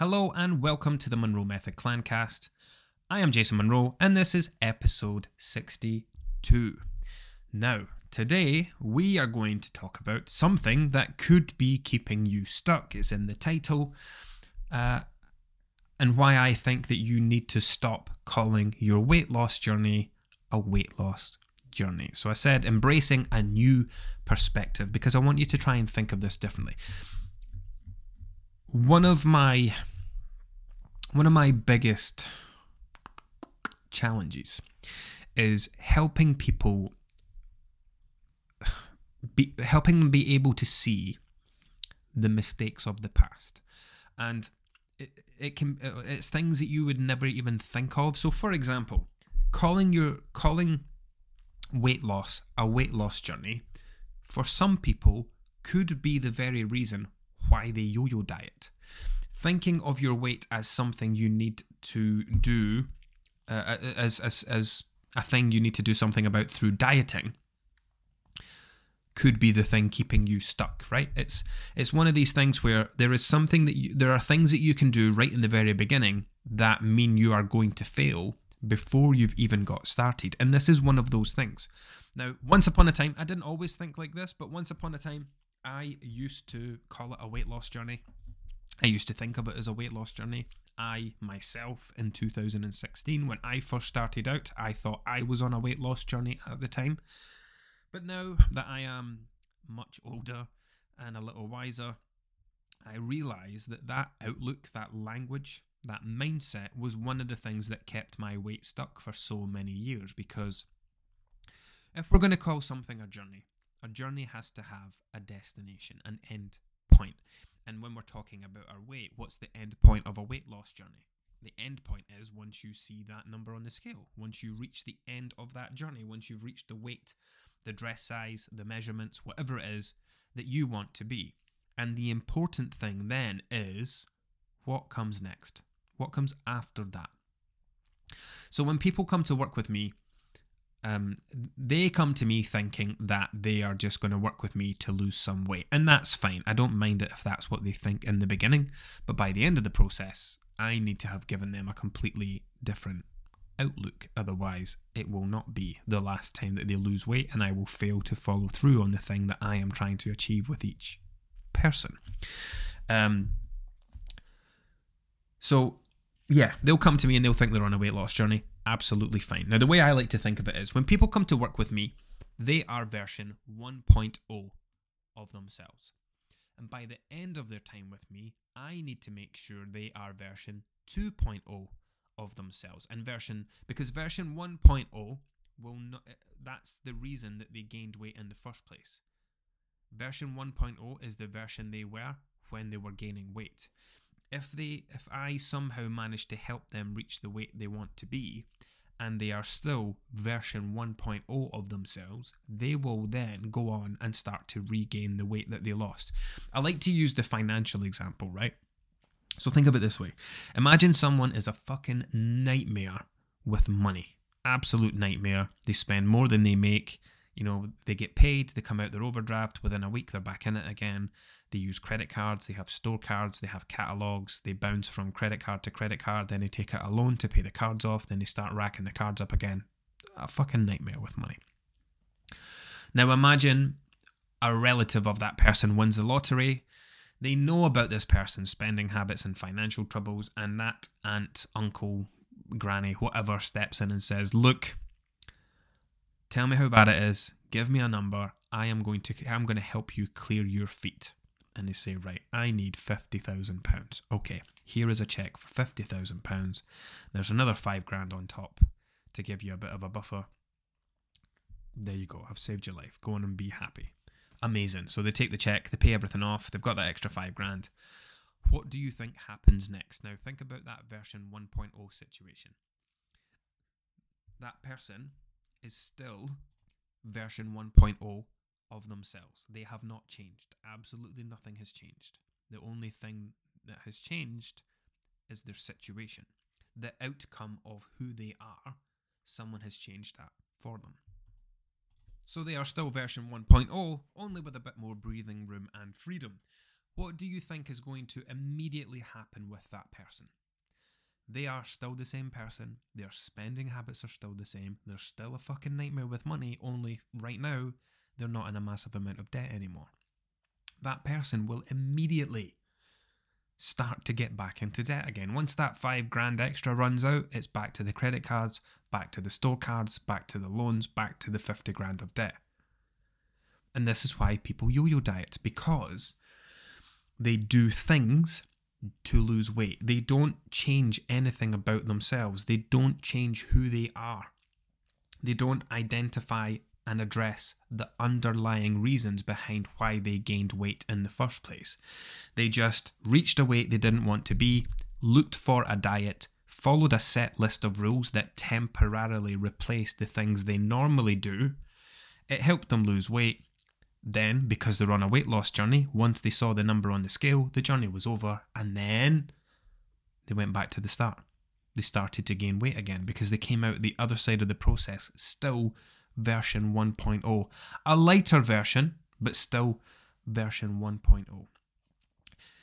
Hello and welcome to the Monroe Method Clancast. I am Jason Monroe and this is episode 62. Now, today we are going to talk about something that could be keeping you stuck. It's in the title, uh, and why I think that you need to stop calling your weight loss journey a weight loss journey. So I said embracing a new perspective because I want you to try and think of this differently. One of my one of my biggest challenges is helping people be helping them be able to see the mistakes of the past. And it, it can uh, it's things that you would never even think of. So for example calling your calling weight loss a weight loss journey for some people could be the very reason why they yo-yo diet thinking of your weight as something you need to do, uh, as, as, as a thing you need to do something about through dieting, could be the thing keeping you stuck, right? It's it's one of these things where there is something that you, there are things that you can do right in the very beginning that mean you are going to fail before you've even got started. And this is one of those things. Now, once upon a time, I didn't always think like this, but once upon a time, I used to call it a weight loss journey. I used to think of it as a weight loss journey. I myself, in 2016, when I first started out, I thought I was on a weight loss journey at the time. But now that I am much older and a little wiser, I realise that that outlook, that language, that mindset was one of the things that kept my weight stuck for so many years. Because if we're going to call something a journey, a journey has to have a destination, an end point. And when we're talking about our weight, what's the end point of a weight loss journey? The end point is once you see that number on the scale, once you reach the end of that journey, once you've reached the weight, the dress size, the measurements, whatever it is that you want to be. And the important thing then is what comes next? What comes after that? So when people come to work with me, um, they come to me thinking that they are just going to work with me to lose some weight. And that's fine. I don't mind it if that's what they think in the beginning. But by the end of the process, I need to have given them a completely different outlook. Otherwise, it will not be the last time that they lose weight, and I will fail to follow through on the thing that I am trying to achieve with each person. Um, so, yeah, they'll come to me and they'll think they're on a weight loss journey absolutely fine. Now, the way I like to think of it is when people come to work with me, they are version 1.0 of themselves. And by the end of their time with me, I need to make sure they are version 2.0 of themselves. And version, because version 1.0 will not, eh, that's the reason that they gained weight in the first place. Version 1.0 is the version they were when they were gaining weight if they if I somehow manage to help them reach the weight they want to be and they are still version 1.0 of themselves, they will then go on and start to regain the weight that they lost. I like to use the financial example, right? So think of it this way. Imagine someone is a fucking nightmare with money. Absolute nightmare. They spend more than they make. You know, they get paid, they come out their overdraft, within a week they're back in it again. They use credit cards, they have store cards, they have catalogs, they bounce from credit card to credit card, then they take out a loan to pay the cards off, then they start racking the cards up again. A fucking nightmare with money. Now imagine a relative of that person wins the lottery. They know about this person's spending habits and financial troubles, and that aunt, uncle, granny, whatever steps in and says, Look, tell me how bad it is, give me a number, I am going to I'm going to help you clear your feet and they say, right, I need £50,000. Okay, here is a cheque for £50,000. There's another five grand on top to give you a bit of a buffer. There you go, I've saved your life. Go on and be happy. Amazing. So they take the cheque, they pay everything off, they've got that extra five grand. What do you think happens next? Now, think about that version 1.0 situation. That person is still version 1.0 of themselves. They have not changed. Absolutely nothing has changed. The only thing that has changed is their situation. The outcome of who they are, someone has changed that for them. So they are still version 1.0, only with a bit more breathing room and freedom. what do you think is going to immediately happen with that person? They are still the same person. Their spending habits are still the same. They're still a fucking nightmare with money, only right now they're not in a massive amount of debt anymore. That person will immediately start to get back into debt again. Once that five grand extra runs out, it's back to the credit cards, back to the store cards, back to the loans, back to the 50 grand of debt. And this is why people yo yo diet because they do things to lose weight. They don't change anything about themselves, they don't change who they are. They don't identify and address the underlying reasons behind why they gained weight in the first place. They just reached a weight they didn't want to be, looked for a diet, followed a set list of rules that temporarily replaced the things they normally do. It helped them lose weight. Then, because they're on a weight loss journey, once they saw the number on the scale, the journey was over, and then they went back to the start. They started to gain weight again because they came out the other side of the process still version 1.0. A lighter version, but still version 1.0.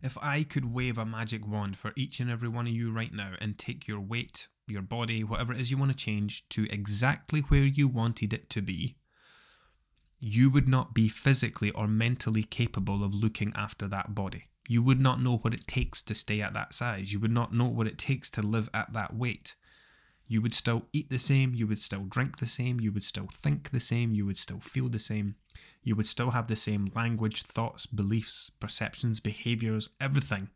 If I could wave a magic wand for each and every one of you right now and take your weight, your body, whatever it is you want to change to exactly where you wanted it to be, you would not be physically or mentally capable of looking after that body. You would not know what it takes to stay at that size. You would not know what it takes to live at that weight you would still eat the same, you would still drink the same, you would still think the same, you would still feel the same, you would still have the same language, thoughts, beliefs, perceptions, behaviors, everything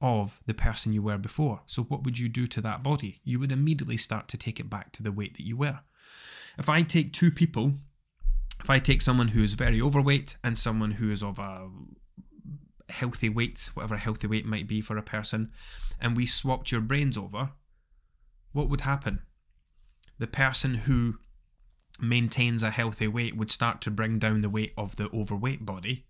of the person you were before. So, what would you do to that body? You would immediately start to take it back to the weight that you were. If I take two people, if I take someone who is very overweight and someone who is of a healthy weight, whatever a healthy weight might be for a person, and we swapped your brains over, what would happen? The person who maintains a healthy weight would start to bring down the weight of the overweight body,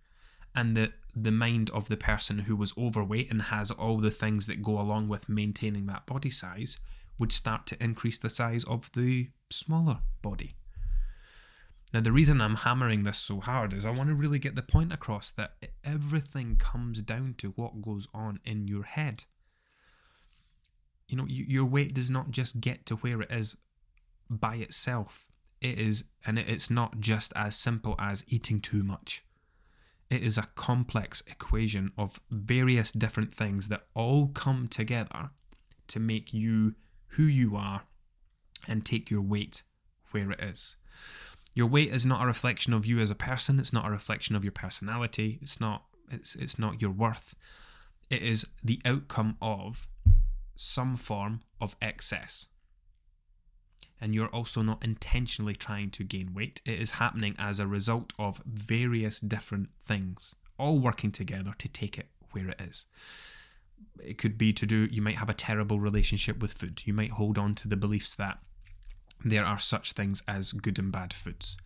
and the the mind of the person who was overweight and has all the things that go along with maintaining that body size would start to increase the size of the smaller body. Now, the reason I'm hammering this so hard is I want to really get the point across that everything comes down to what goes on in your head you know, your weight does not just get to where it is by itself. It is, and it's not just as simple as eating too much. It is a complex equation of various different things that all come together to make you who you are and take your weight where it is. Your weight is not a reflection of you as a person, it's not a reflection of your personality, it's not it's it's not your worth. It is the outcome of some form of excess. And you're also not intentionally trying to gain weight. It is happening as a result of various different things, all working together to take it where it is. It could be to do, you might have a terrible relationship with food. You might hold on to the beliefs that there are such things as good and bad foods.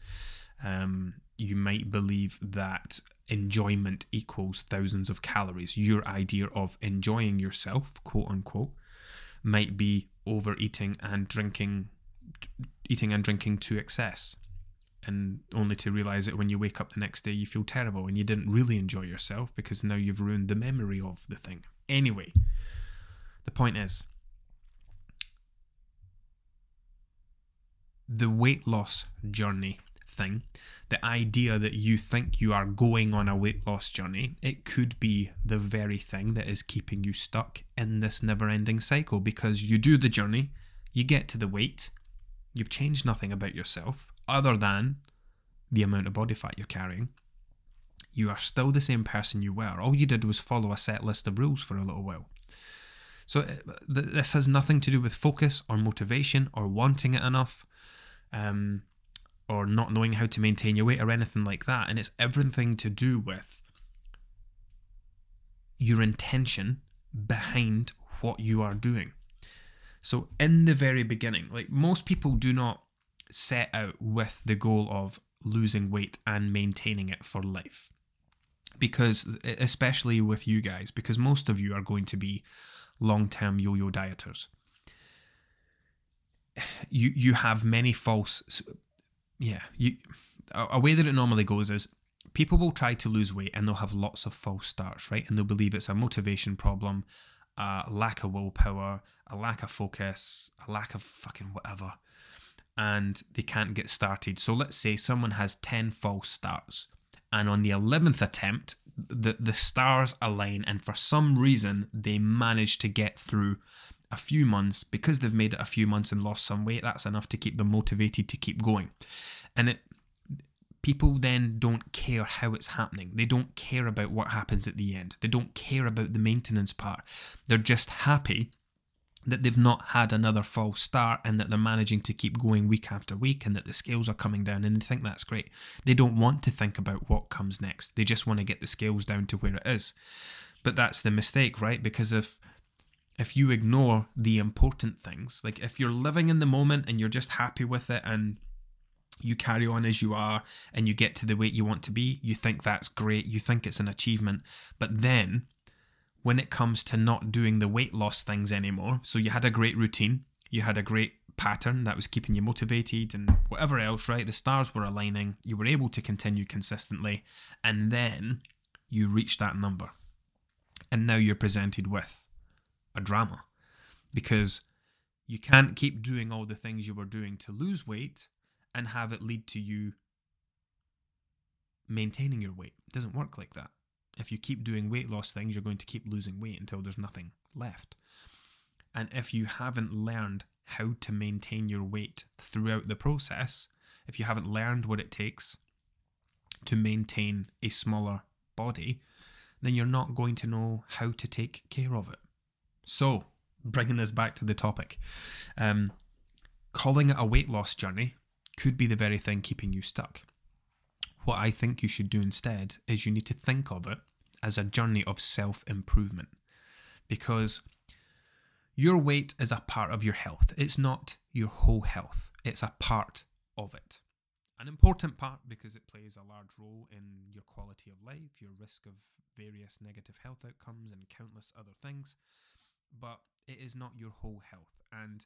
Um, you might believe that enjoyment equals thousands of calories. Your idea of enjoying yourself, quote unquote, might be overeating and drinking, eating and drinking to excess. And only to realize that when you wake up the next day, you feel terrible and you didn't really enjoy yourself because now you've ruined the memory of the thing. Anyway, the point is the weight loss journey thing, the idea that you think you are going on a weight loss journey, it could be the very thing that is keeping you stuck in this never ending cycle because you do the journey, you get to the weight, you've changed nothing about yourself other than the amount of body fat you're carrying. You are still the same person you were. All you did was follow a set list of rules for a little while. So, uh, this has nothing to do with focus or motivation or wanting it enough. Um, or not knowing how to maintain your weight or anything like that. And it's everything to do with your intention behind what you are doing. So, in the very beginning, like most people do not set out with the goal of losing weight and maintaining it for life. Because, especially with you guys, because most of you are going to be long term yo yo dieters. You, you have many false yeah, you a, way that it normally goes is people will try to lose weight and they'll have lots of false starts, right? And they'll believe it's a motivation problem, a lack of willpower, a lack of focus, a lack of fucking whatever. And they can't get started. So let's say someone has 10 false starts, and on the 11th attempt, the, the stars align, and for some reason, they manage to get through a few months because they've made it a few months and lost some weight. That's enough to keep them motivated to keep going. And it people then don't care how it's happening. They don't care about what happens at the end. They don't care about the maintenance part. They're just happy that they've not had another false start and that they're managing to keep going week after week and that the scales are coming down and they think that's great. They don't want to think about what comes next. They just want to get the scales down to where it is. But that's the mistake, right? Because if if you ignore the important things, like if you're living in the moment and you're just happy with it and you carry on as you are and you get to the weight you want to be, you think that's great, you think it's an achievement. But then when it comes to not doing the weight loss things anymore, so you had a great routine, you had a great pattern that was keeping you motivated and whatever else, right? The stars were aligning, you were able to continue consistently, and then you reached that number. And now you're presented with a drama because you can't keep doing all the things you were doing to lose weight and have it lead to you maintaining your weight. It doesn't work like that. If you keep doing weight loss things, you're going to keep losing weight until there's nothing left. And if you haven't learned how to maintain your weight throughout the process, if you haven't learned what it takes to maintain a smaller body, then you're not going to know how to take care of it. So, bringing this back to the topic, um, calling it a weight loss journey could be the very thing keeping you stuck. What I think you should do instead is you need to think of it as a journey of self improvement because your weight is a part of your health. It's not your whole health, it's a part of it. An important part because it plays a large role in your quality of life, your risk of various negative health outcomes, and countless other things. But it is not your whole health. And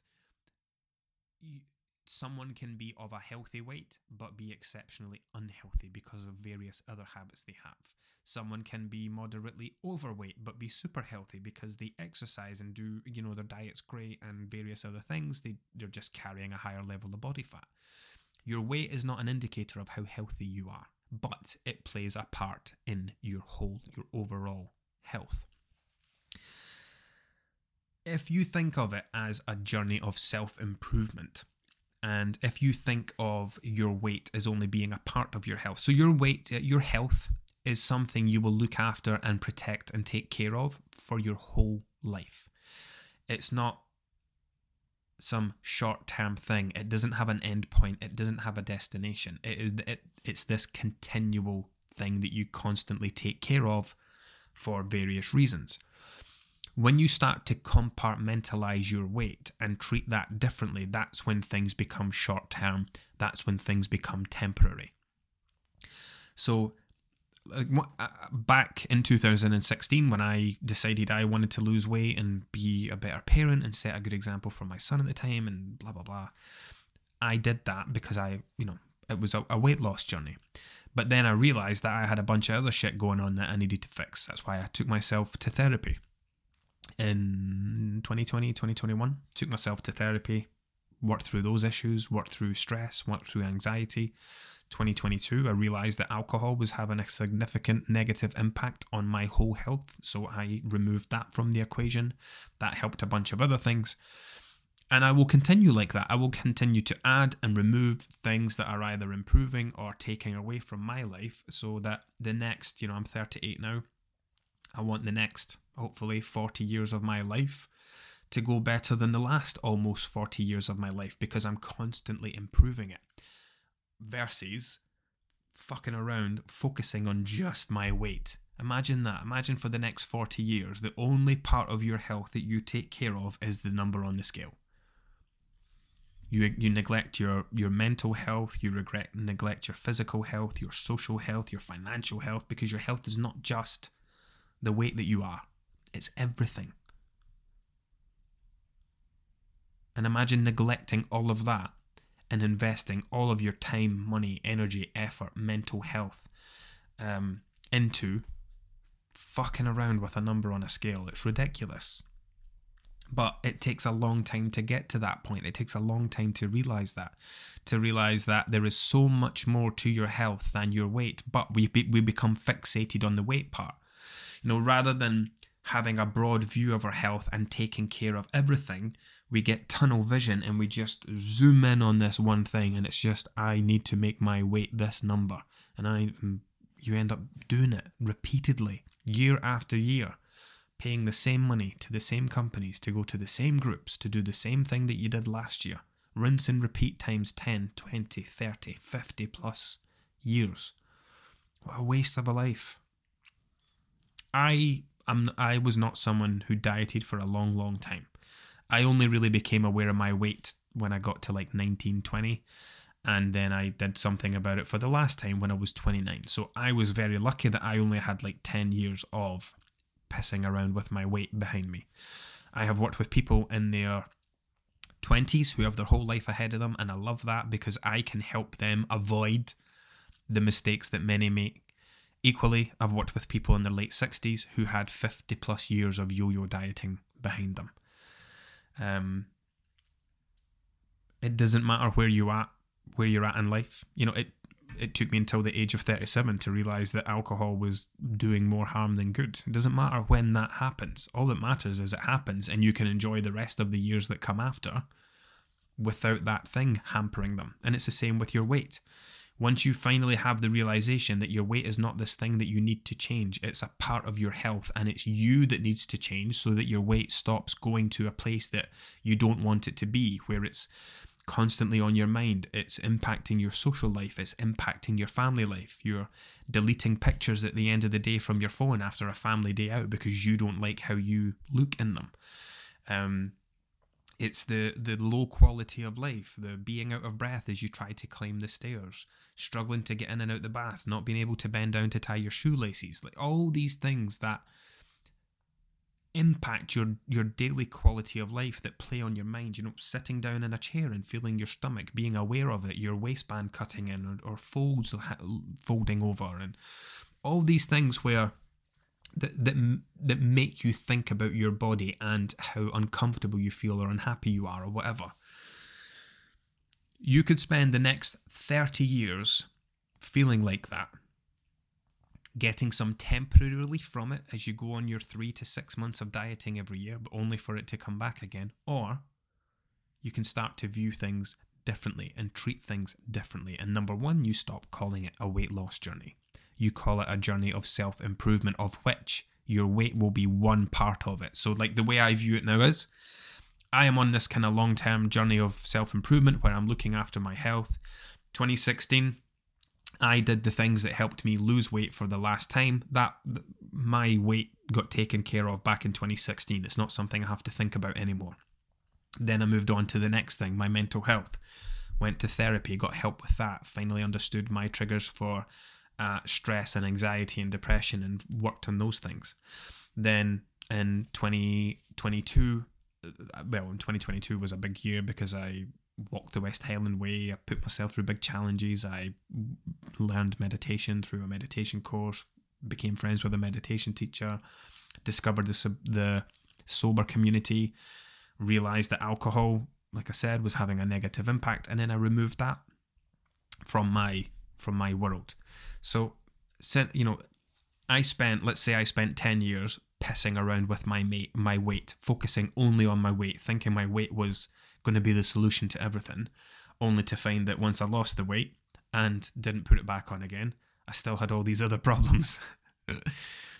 you, someone can be of a healthy weight but be exceptionally unhealthy because of various other habits they have. Someone can be moderately overweight but be super healthy because they exercise and do, you know, their diet's great and various other things. They, they're just carrying a higher level of body fat. Your weight is not an indicator of how healthy you are, but it plays a part in your whole, your overall health. If you think of it as a journey of self improvement, and if you think of your weight as only being a part of your health, so your weight, uh, your health is something you will look after and protect and take care of for your whole life. It's not some short term thing. It doesn't have an end point. It doesn't have a destination. It, it, it's this continual thing that you constantly take care of for various reasons. When you start to compartmentalize your weight and treat that differently, that's when things become short term. That's when things become temporary. So, uh, back in 2016, when I decided I wanted to lose weight and be a better parent and set a good example for my son at the time, and blah, blah, blah, I did that because I, you know, it was a, a weight loss journey. But then I realized that I had a bunch of other shit going on that I needed to fix. That's why I took myself to therapy in 2020, 2021. Took myself to therapy, worked through those issues, worked through stress, worked through anxiety. 2022, I realized that alcohol was having a significant negative impact on my whole health. So I removed that from the equation. That helped a bunch of other things. And I will continue like that. I will continue to add and remove things that are either improving or taking away from my life so that the next, you know, I'm 38 now. I want the next hopefully 40 years of my life to go better than the last almost 40 years of my life because I'm constantly improving it. Versus fucking around focusing on just my weight. Imagine that. Imagine for the next 40 years, the only part of your health that you take care of is the number on the scale. You, you neglect your, your mental health, you regret, neglect your physical health, your social health, your financial health, because your health is not just the weight that you are. It's everything. And imagine neglecting all of that and investing all of your time, money, energy, effort, mental health, um, into fucking around with a number on a scale. It's ridiculous. But it takes a long time to get to that point. It takes a long time to realize that, to realize that there is so much more to your health than your weight. But we be, we become fixated on the weight part. You know, rather than having a broad view of our health and taking care of everything, we get tunnel vision and we just zoom in on this one thing, and it's just I need to make my weight this number, and I mm, you end up doing it repeatedly, year after year paying the same money to the same companies to go to the same groups to do the same thing that you did last year. Rinse and repeat times 10, 20, 30, 50 plus years. What a waste of a life. I am I was not someone who dieted for a long, long time. I only really became aware of my weight when I got to like 19, 20 and then I did something about it for the last time when I was 29. So I was very lucky that I only had like 10 years of pissing around with my weight behind me. I have worked with people in their 20s who have their whole life ahead of them, and I love that because I can help them avoid the mistakes that many make. Equally, I've worked with people in their late 60s who had 50 plus years of yo yo dieting behind them. Um, it doesn't matter where you at, where you're at in life. You know, it it took me until the age of 37 to realize that alcohol was doing more harm than good. It doesn't matter when that happens. All that matters is it happens and you can enjoy the rest of the years that come after without that thing hampering them. And it's the same with your weight. Once you finally have the realization that your weight is not this thing that you need to change, it's a part of your health and it's you that needs to change so that your weight stops going to a place that you don't want it to be, where it's constantly on your mind. It's impacting your social life, it's impacting your family life. You're deleting pictures at the end of the day from your phone after a family day out because you don't like how you look in them. Um, it's the, the low quality of life, the being out of breath as you try to climb the stairs, struggling to get in and out the bath, not being able to bend down to tie your shoelaces, like all these things that impact your your daily quality of life that play on your mind you know sitting down in a chair and feeling your stomach being aware of it your waistband cutting in or, or folds folding over and all these things where that, that that make you think about your body and how uncomfortable you feel or unhappy you are or whatever you could spend the next 30 years feeling like that getting some temporary relief from it as you go on your three to six months of dieting every year, but only for it to come back again. Or you can start to view things differently and treat things differently. And number one, you stop calling it a weight loss journey. You call it a journey of self improvement, of which your weight will be one part of it. So, like the way I view it now is I am on this kind of long term journey of self improvement where I'm looking after my health. 2016, I did the things that helped me lose weight for the last time. That my weight got taken care of back in 2016. It's not something I have to think about anymore. Then I moved on to the next thing, my mental health. Went to therapy, got help with that. Finally understood my triggers for uh, stress and anxiety and depression, and worked on those things. Then in 2022, uh, well, in 2022 was a big year because I walked the West Highland Way. I put myself through big challenges. I learned meditation through a meditation course, became friends with a meditation teacher, discovered the, the sober community, realized that alcohol, like I said, was having a negative impact, and then I removed that from my from my world. So, you know, I spent, let's say, I spent ten years pissing around with my mate, my weight, focusing only on my weight, thinking my weight was going to be the solution to everything, only to find that once I lost the weight and didn't put it back on again, I still had all these other problems.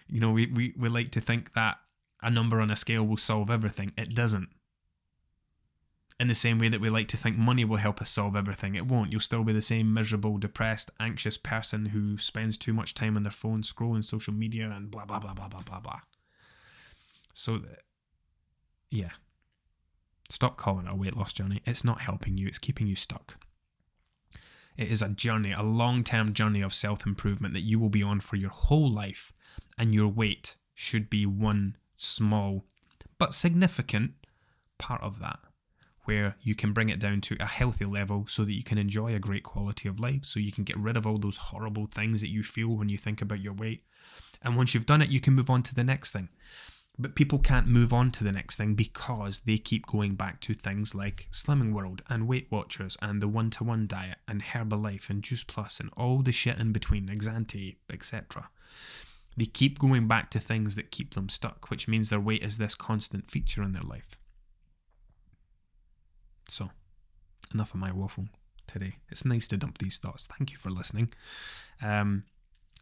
you know, we, we, we like to think that a number on a scale will solve everything. It doesn't. In the same way that we like to think money will help us solve everything, it won't. You'll still be the same miserable, depressed, anxious person who spends too much time on their phone scrolling social media and blah, blah, blah, blah, blah, blah, blah. So, uh, yeah, Stop calling it a weight loss journey. It's not helping you, it's keeping you stuck. It is a journey, a long term journey of self improvement that you will be on for your whole life, and your weight should be one small but significant part of that. Where you can bring it down to a healthy level so that you can enjoy a great quality of life, so you can get rid of all those horrible things that you feel when you think about your weight. And once you've done it, you can move on to the next thing. But people can't move on to the next thing because they keep going back to things like Slimming World and Weight Watchers and the one to one diet and Herbalife and Juice Plus and all the shit in between, Exante, etc. They keep going back to things that keep them stuck, which means their weight is this constant feature in their life. So, enough of my waffle today. It's nice to dump these thoughts. Thank you for listening. Um,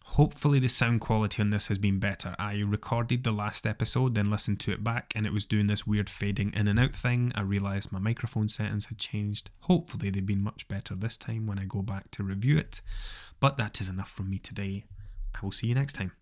hopefully, the sound quality on this has been better. I recorded the last episode, then listened to it back, and it was doing this weird fading in and out thing. I realised my microphone settings had changed. Hopefully, they've been much better this time when I go back to review it. But that is enough from me today. I will see you next time.